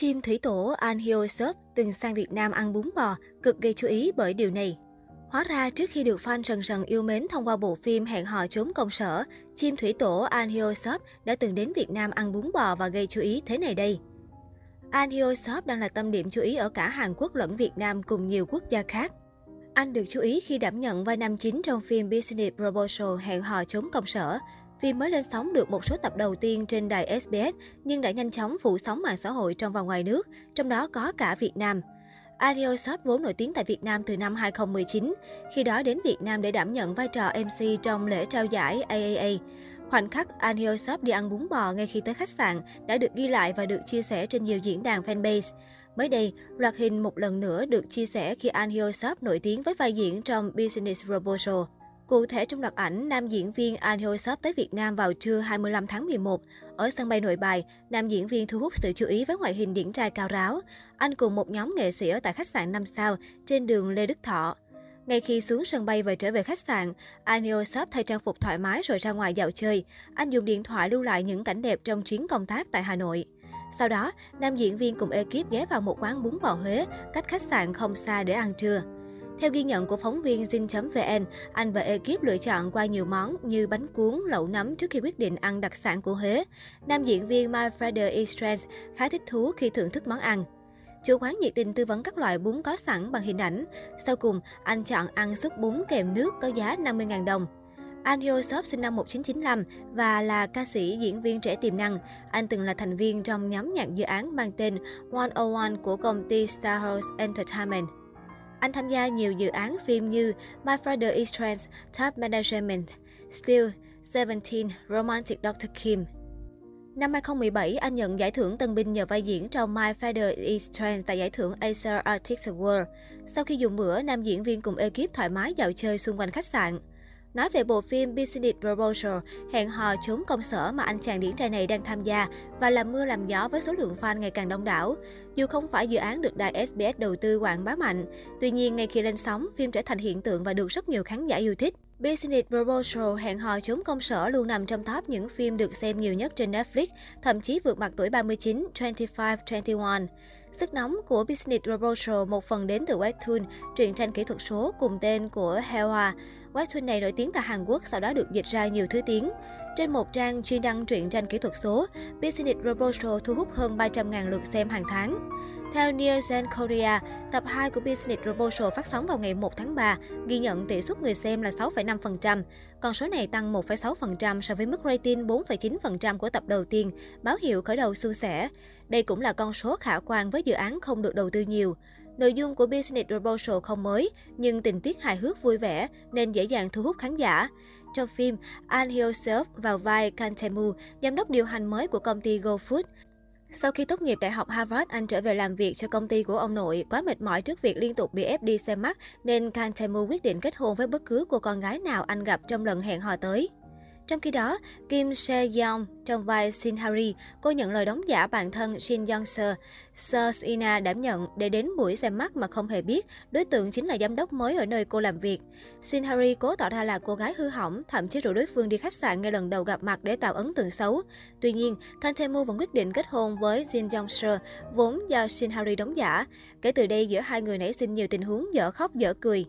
Chim thủy tổ An Hyo Sop từng sang Việt Nam ăn bún bò, cực gây chú ý bởi điều này. Hóa ra trước khi được fan rần rần yêu mến thông qua bộ phim Hẹn hò trốn công sở, chim thủy tổ An Hyo Sop đã từng đến Việt Nam ăn bún bò và gây chú ý thế này đây. An Hyo Sop đang là tâm điểm chú ý ở cả Hàn Quốc lẫn Việt Nam cùng nhiều quốc gia khác. Anh được chú ý khi đảm nhận vai nam chính trong phim Business Proposal Hẹn hò trốn công sở. Phim mới lên sóng được một số tập đầu tiên trên đài SBS nhưng đã nhanh chóng phủ sóng mạng xã hội trong và ngoài nước, trong đó có cả Việt Nam. Adio Shop vốn nổi tiếng tại Việt Nam từ năm 2019, khi đó đến Việt Nam để đảm nhận vai trò MC trong lễ trao giải AAA. Khoảnh khắc Anhyo Shop đi ăn bún bò ngay khi tới khách sạn đã được ghi lại và được chia sẻ trên nhiều diễn đàn fanbase. Mới đây, loạt hình một lần nữa được chia sẻ khi Anhyo Shop nổi tiếng với vai diễn trong Business Proposal. Cụ thể trong loạt ảnh, nam diễn viên An Hyo Sop tới Việt Nam vào trưa 25 tháng 11. Ở sân bay nội bài, nam diễn viên thu hút sự chú ý với ngoại hình điển trai cao ráo. Anh cùng một nhóm nghệ sĩ ở tại khách sạn 5 sao trên đường Lê Đức Thọ. Ngay khi xuống sân bay và trở về khách sạn, Anio Shop thay trang phục thoải mái rồi ra ngoài dạo chơi. Anh dùng điện thoại lưu lại những cảnh đẹp trong chuyến công tác tại Hà Nội. Sau đó, nam diễn viên cùng ekip ghé vào một quán bún bò Huế, cách khách sạn không xa để ăn trưa. Theo ghi nhận của phóng viên Zin.vn, anh và ekip lựa chọn qua nhiều món như bánh cuốn, lẩu nấm trước khi quyết định ăn đặc sản của Huế. Nam diễn viên My Friday Estrans khá thích thú khi thưởng thức món ăn. Chủ quán nhiệt tình tư vấn các loại bún có sẵn bằng hình ảnh. Sau cùng, anh chọn ăn súp bún kèm nước có giá 50.000 đồng. Anh Hyo Sop sinh năm 1995 và là ca sĩ diễn viên trẻ tiềm năng. Anh từng là thành viên trong nhóm nhạc dự án mang tên 101 của công ty Star Entertainment. Anh tham gia nhiều dự án phim như My Father is Trans, Top Management, Still, Seventeen, Romantic Dr. Kim. Năm 2017, anh nhận giải thưởng tân binh nhờ vai diễn trong My Father is Trans tại giải thưởng Acer Artist Award. Sau khi dùng bữa, nam diễn viên cùng ekip thoải mái dạo chơi xung quanh khách sạn. Nói về bộ phim Business Proposal, hẹn hò trốn công sở mà anh chàng điển trai này đang tham gia và làm mưa làm gió với số lượng fan ngày càng đông đảo. Dù không phải dự án được đài SBS đầu tư quảng bá mạnh, tuy nhiên ngay khi lên sóng, phim trở thành hiện tượng và được rất nhiều khán giả yêu thích. Business Proposal hẹn hò trốn công sở luôn nằm trong top những phim được xem nhiều nhất trên Netflix, thậm chí vượt mặt tuổi 39, 25-21. Sức nóng của Business Proposal một phần đến từ webtoon, truyện tranh kỹ thuật số cùng tên của Hewa. Webtoon này nổi tiếng tại Hàn Quốc, sau đó được dịch ra nhiều thứ tiếng. Trên một trang chuyên đăng truyện tranh kỹ thuật số, Business Roboto thu hút hơn 300.000 lượt xem hàng tháng. Theo Nielsen Korea, tập 2 của Business Roboto phát sóng vào ngày 1 tháng 3, ghi nhận tỷ suất người xem là 6,5%. Con số này tăng 1,6% so với mức rating 4,9% của tập đầu tiên, báo hiệu khởi đầu suôn sẻ. Đây cũng là con số khả quan với dự án không được đầu tư nhiều. Nội dung của Business Proposal không mới, nhưng tình tiết hài hước vui vẻ nên dễ dàng thu hút khán giả. Trong phim, An Hyo-seop vào vai Kantemu, giám đốc điều hành mới của công ty GoFood. Sau khi tốt nghiệp Đại học Harvard, anh trở về làm việc cho công ty của ông nội. Quá mệt mỏi trước việc liên tục bị ép đi xem mắt, nên Kantemu quyết định kết hôn với bất cứ cô con gái nào anh gặp trong lần hẹn hò tới. Trong khi đó, Kim Se Yeon trong vai Shin Hari, cô nhận lời đóng giả bạn thân Shin Young Seo. Seo Ina đảm nhận để đến buổi xem mắt mà không hề biết đối tượng chính là giám đốc mới ở nơi cô làm việc. Shin Hari cố tỏ ra là cô gái hư hỏng, thậm chí rủ đối phương đi khách sạn ngay lần đầu gặp mặt để tạo ấn tượng xấu. Tuy nhiên, Kang Taemu vẫn quyết định kết hôn với Jin Young Seo, vốn do Shin Hari đóng giả. Kể từ đây giữa hai người nảy sinh nhiều tình huống dở khóc dở cười.